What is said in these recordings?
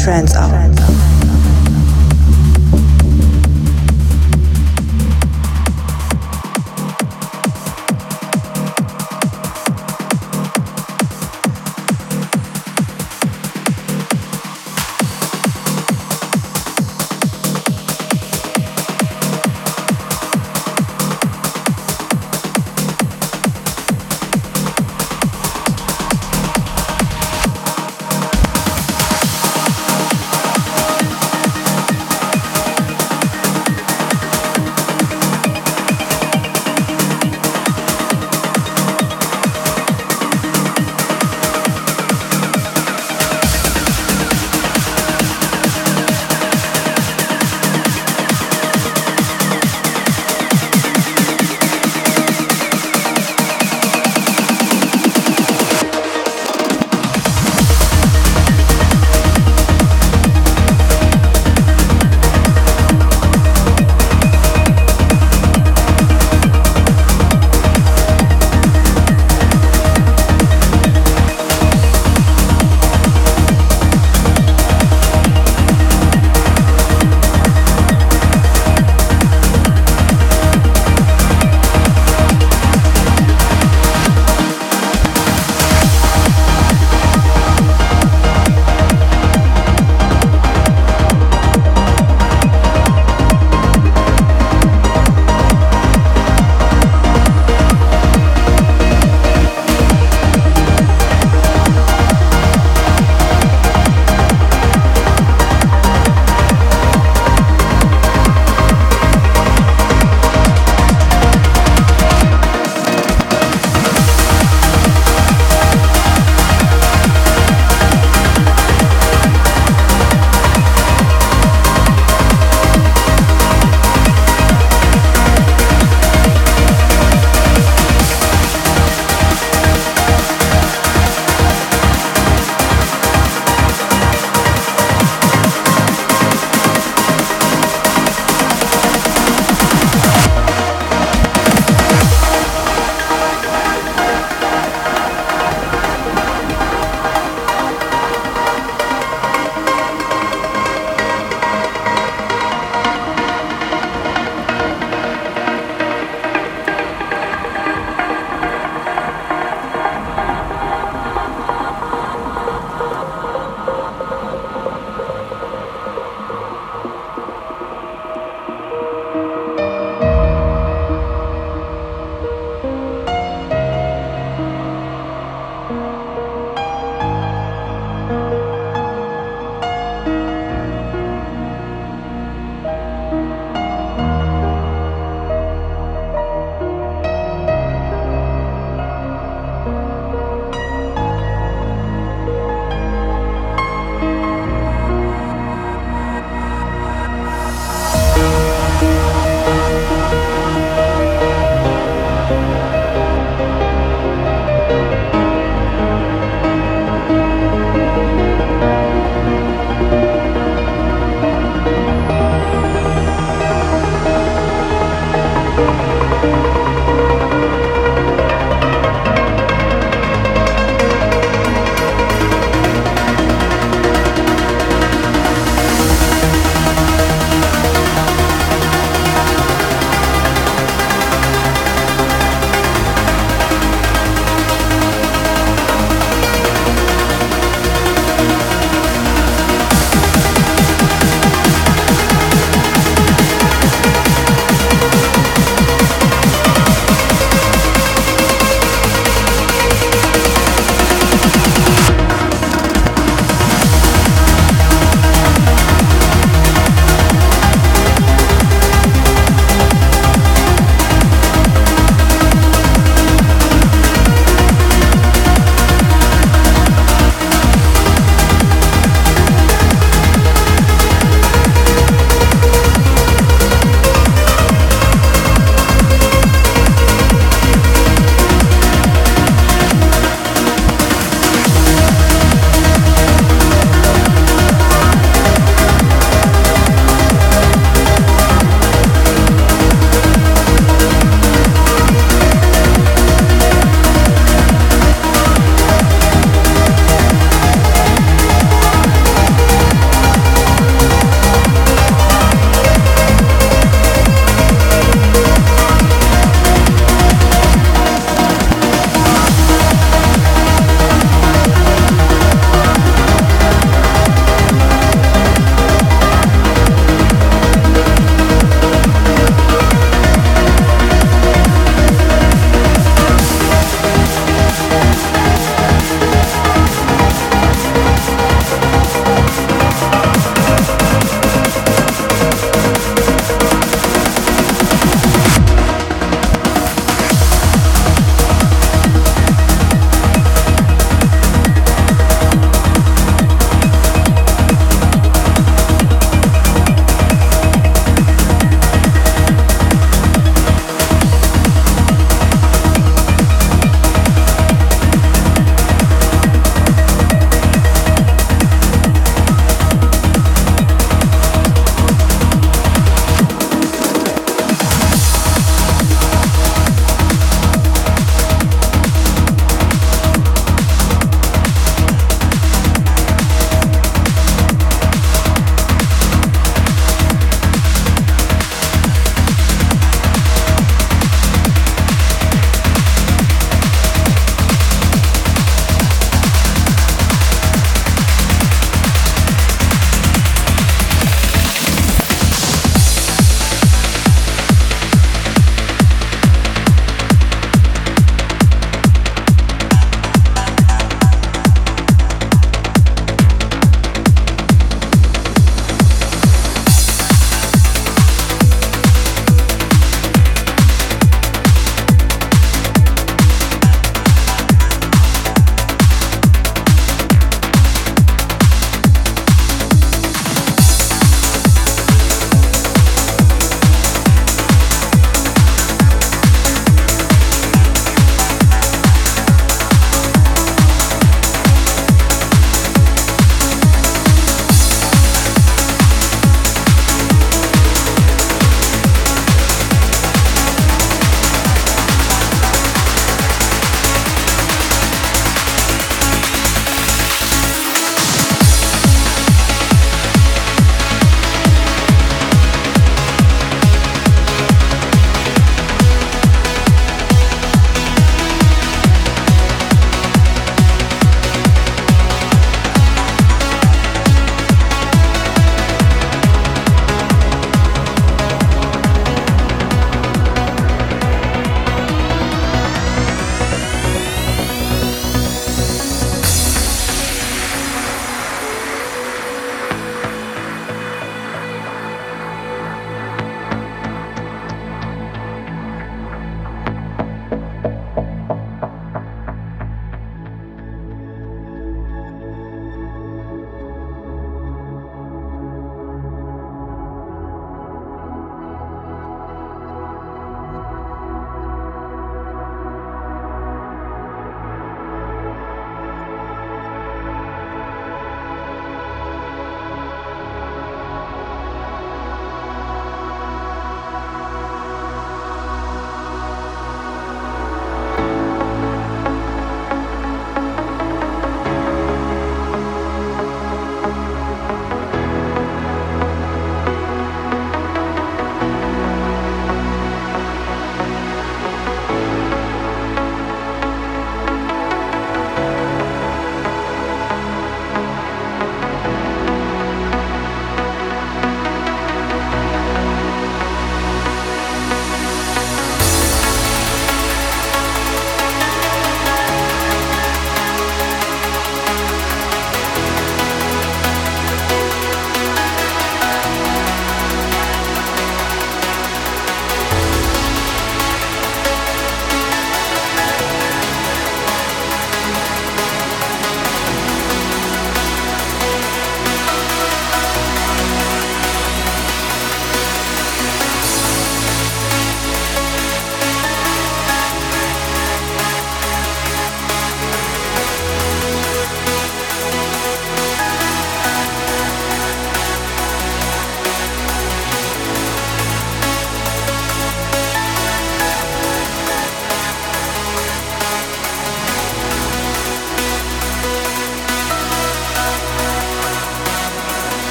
Uplifting trance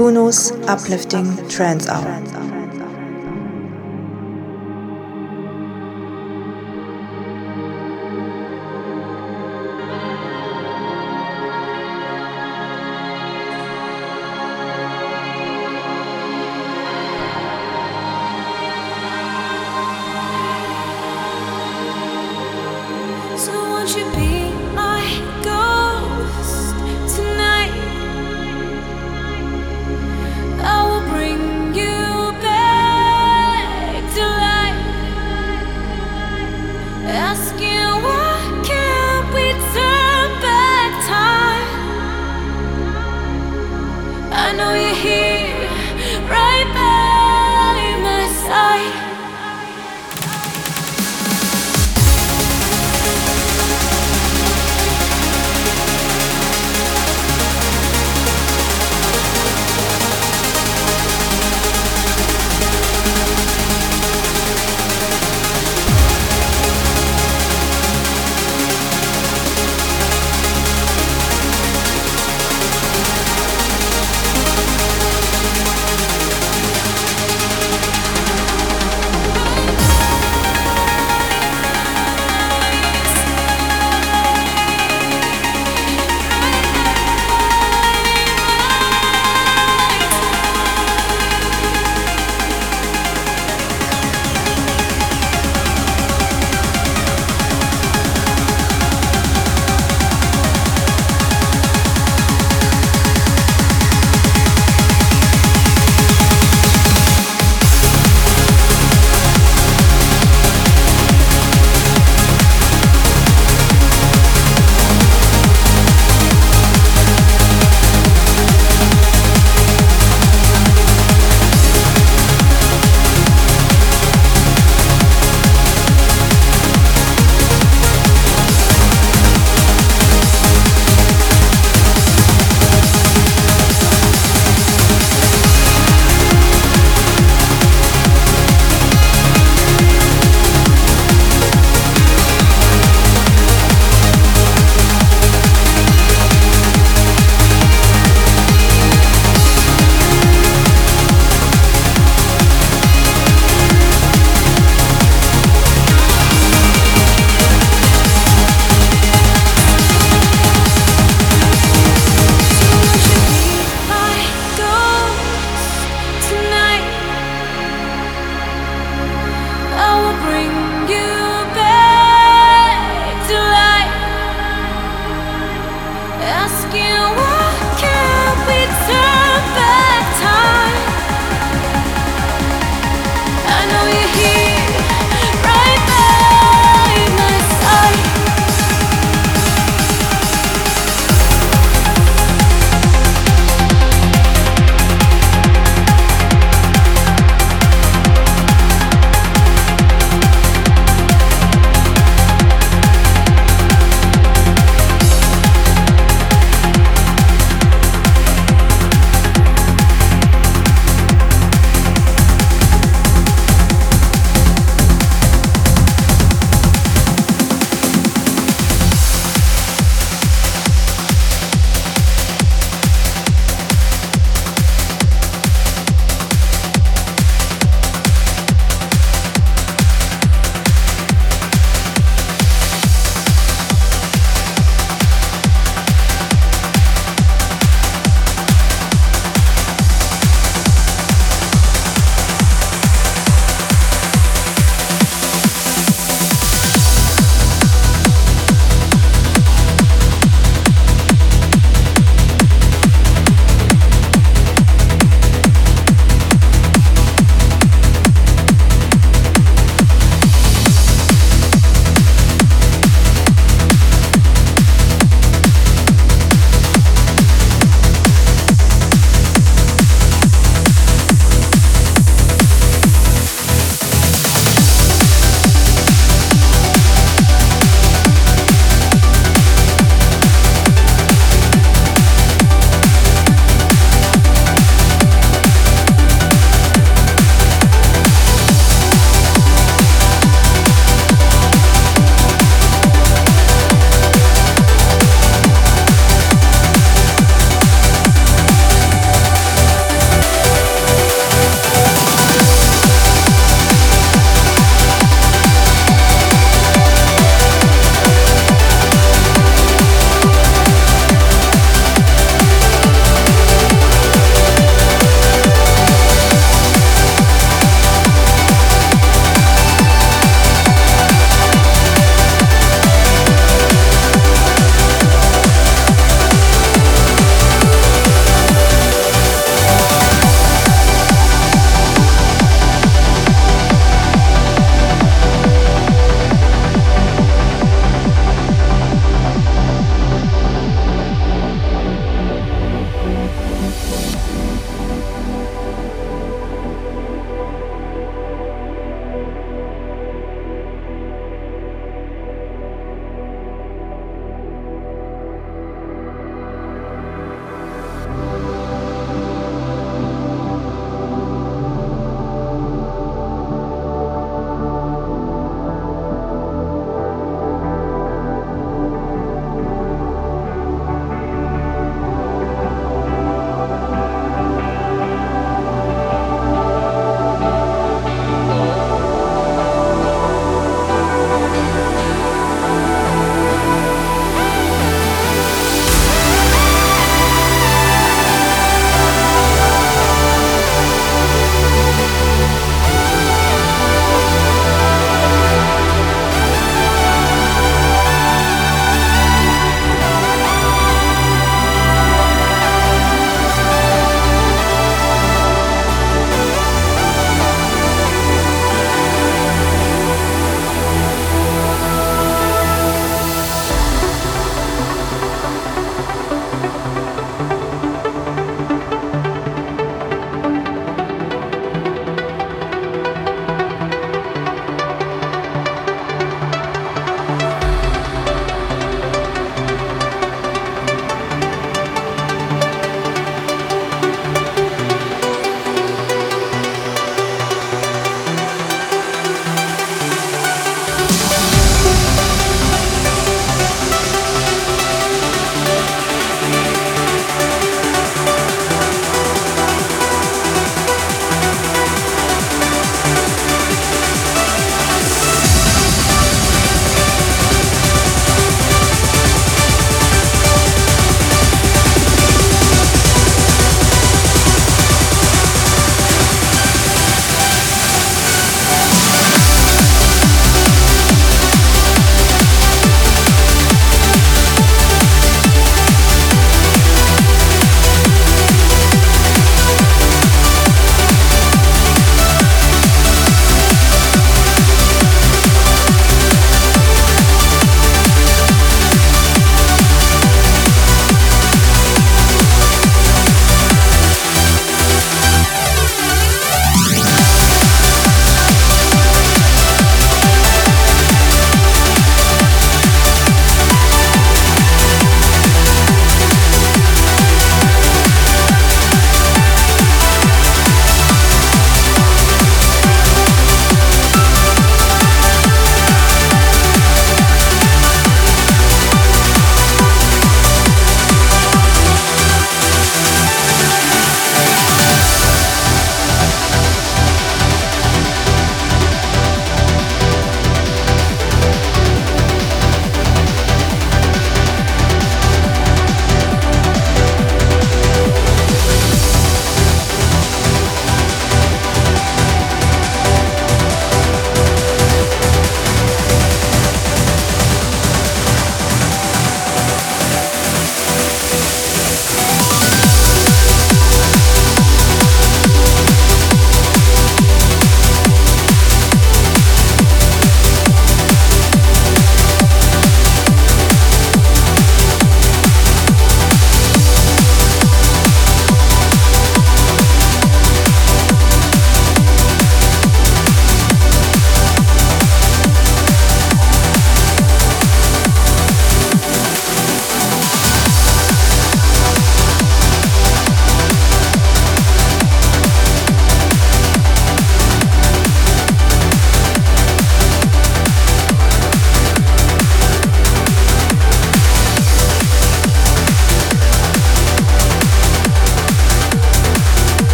Kuno's Uplifting Trance Hour.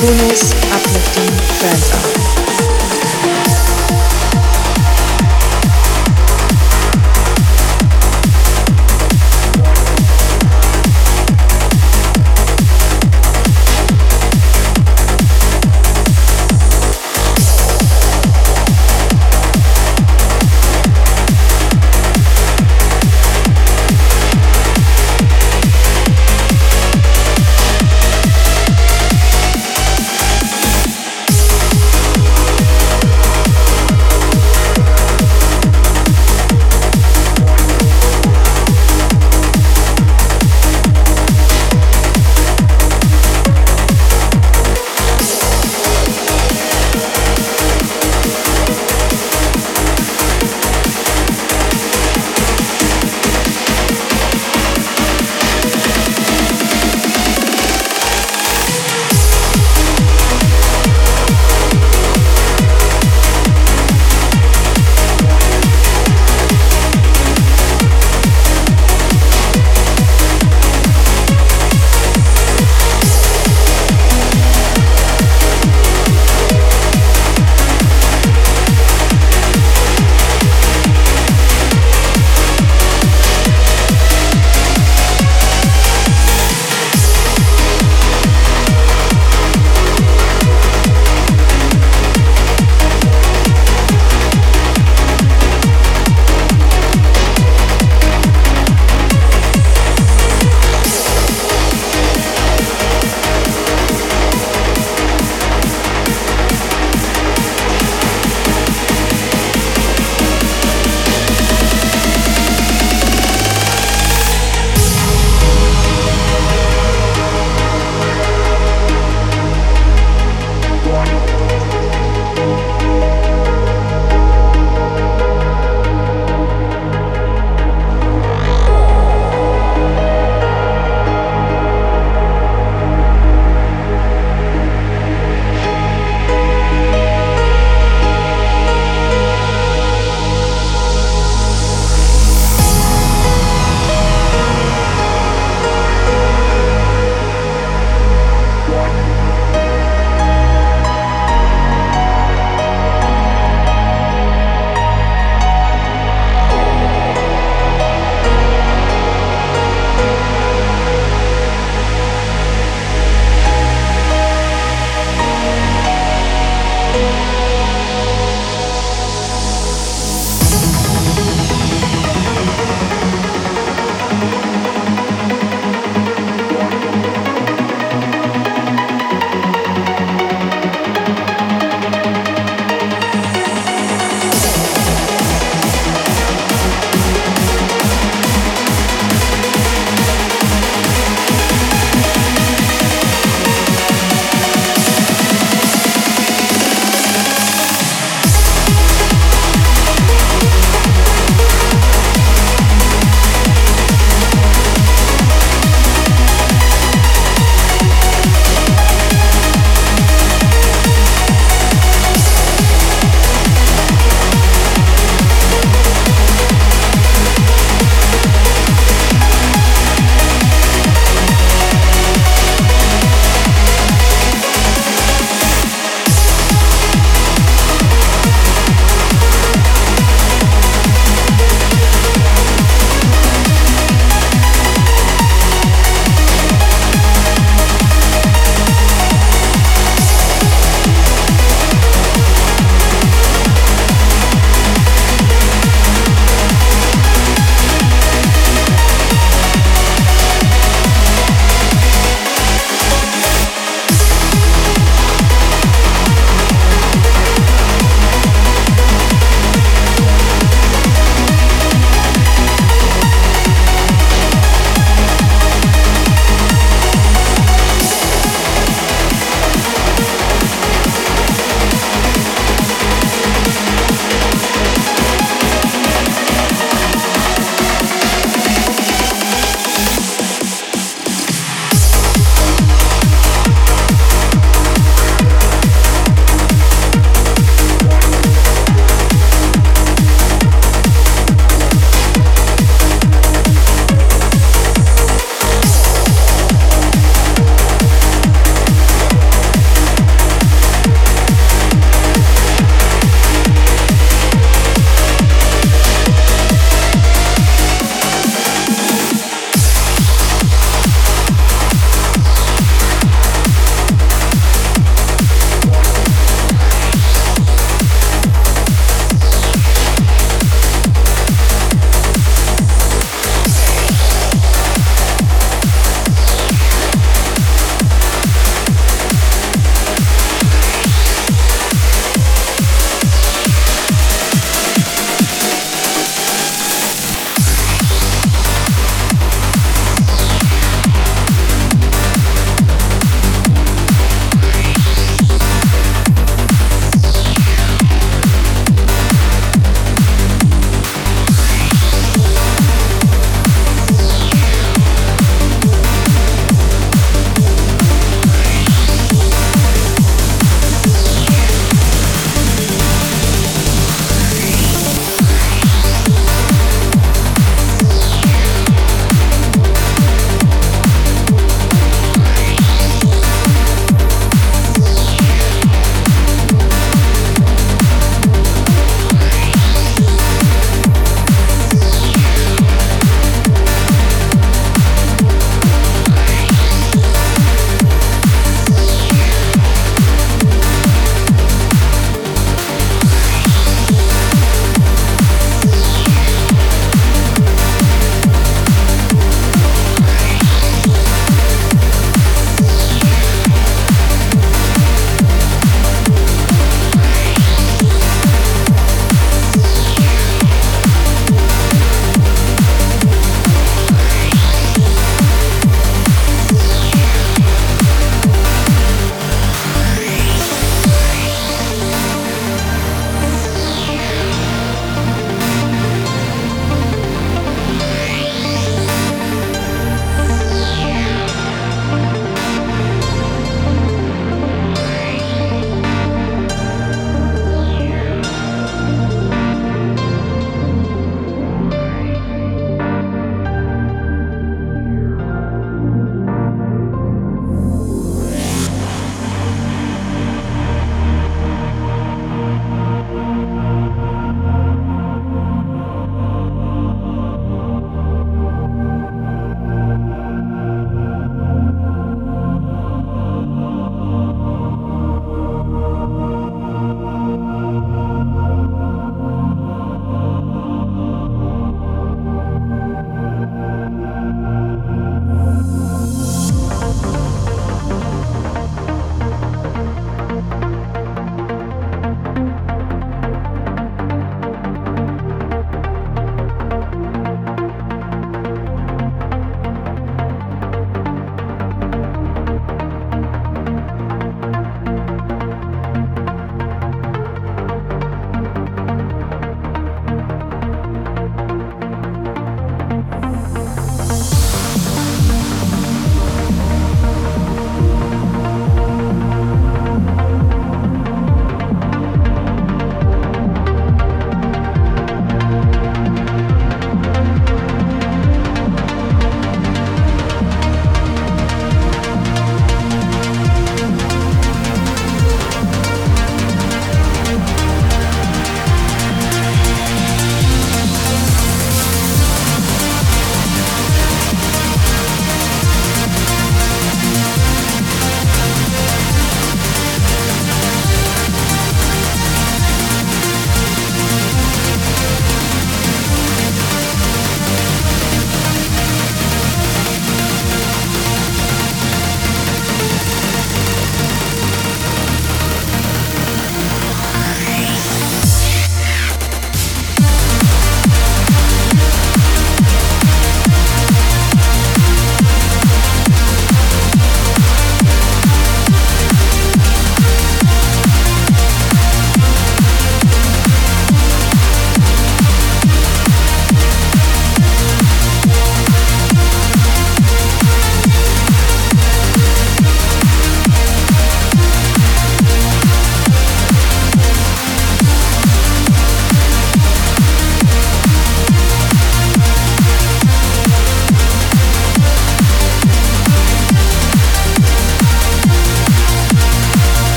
Bonus Uplifting Trance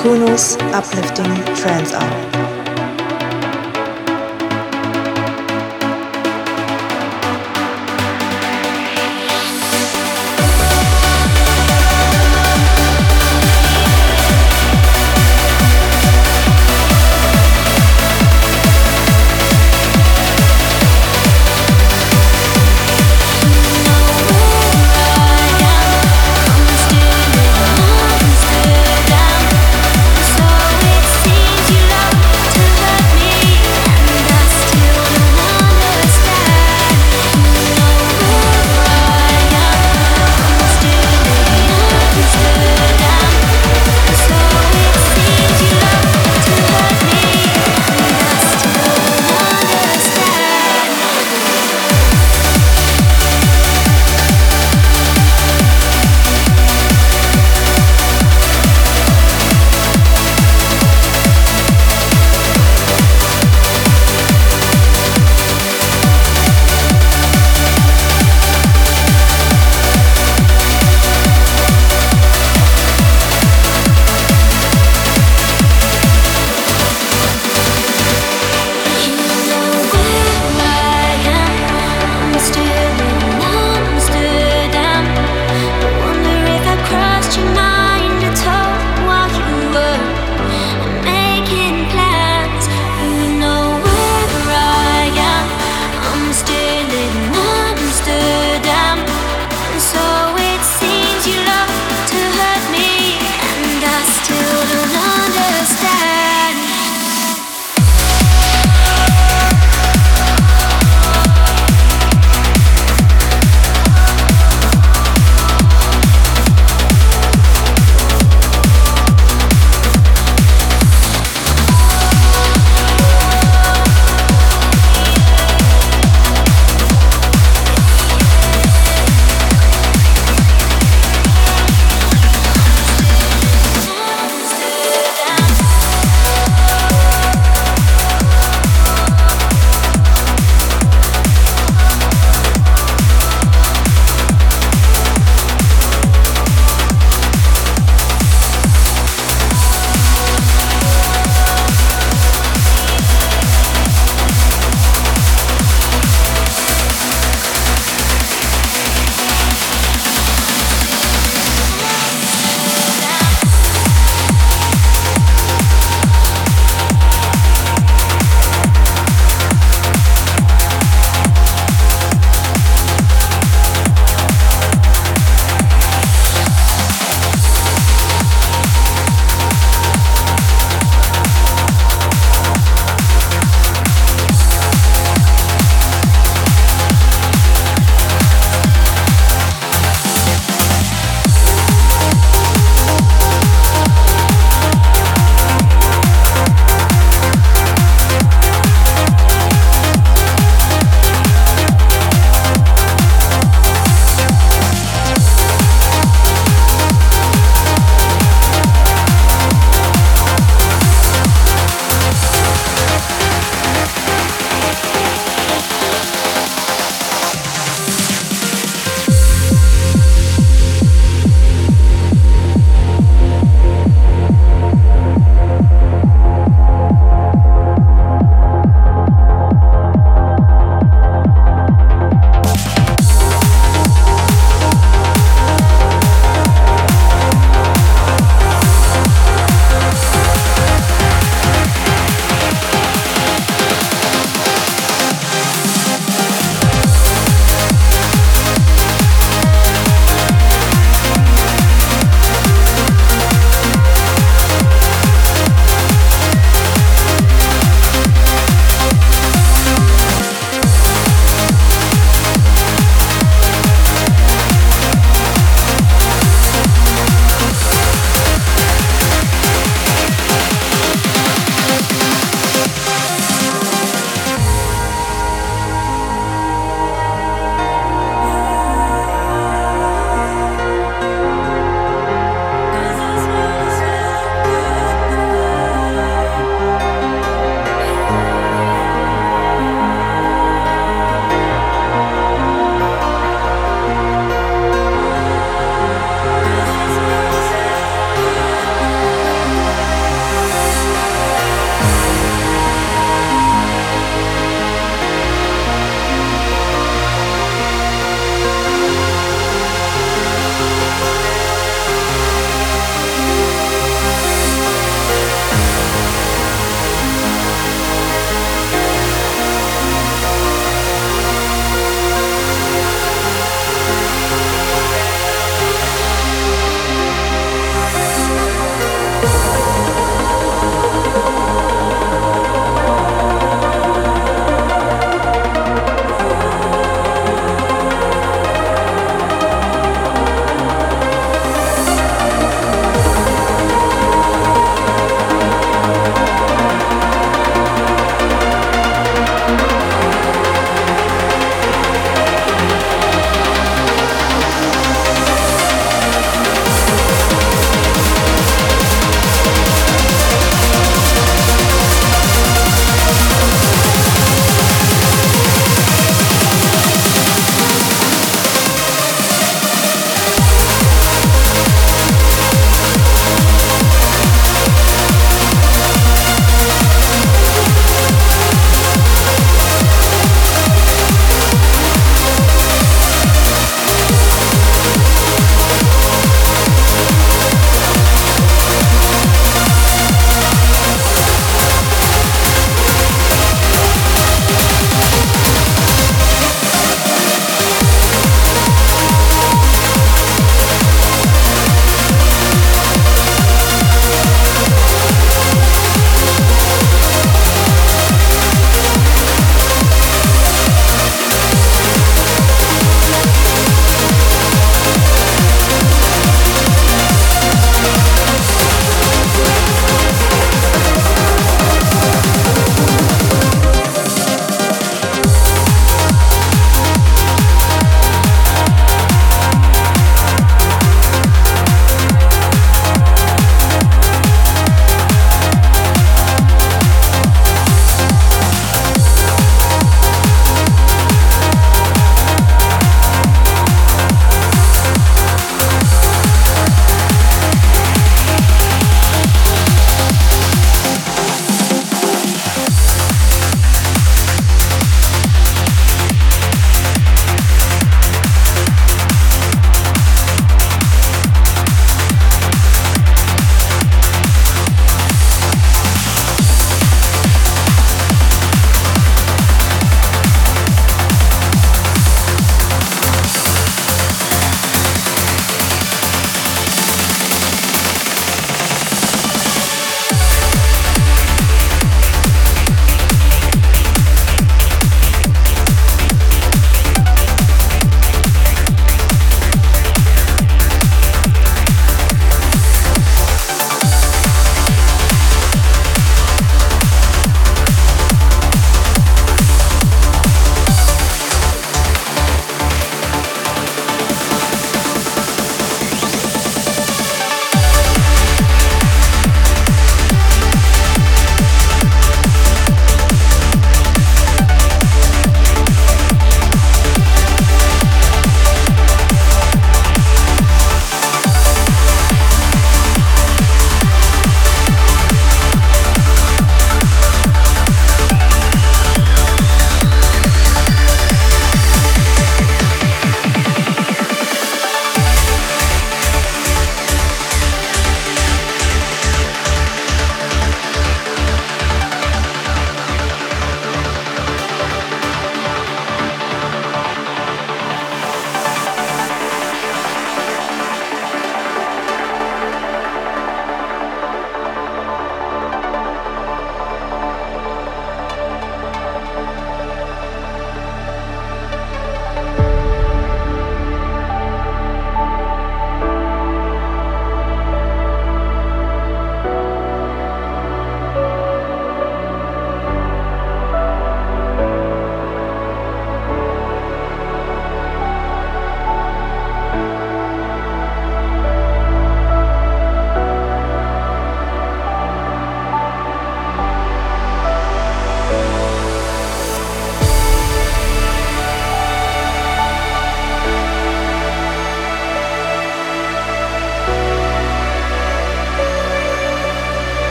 Kuno's uplifting trance hour.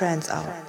Trance Hour.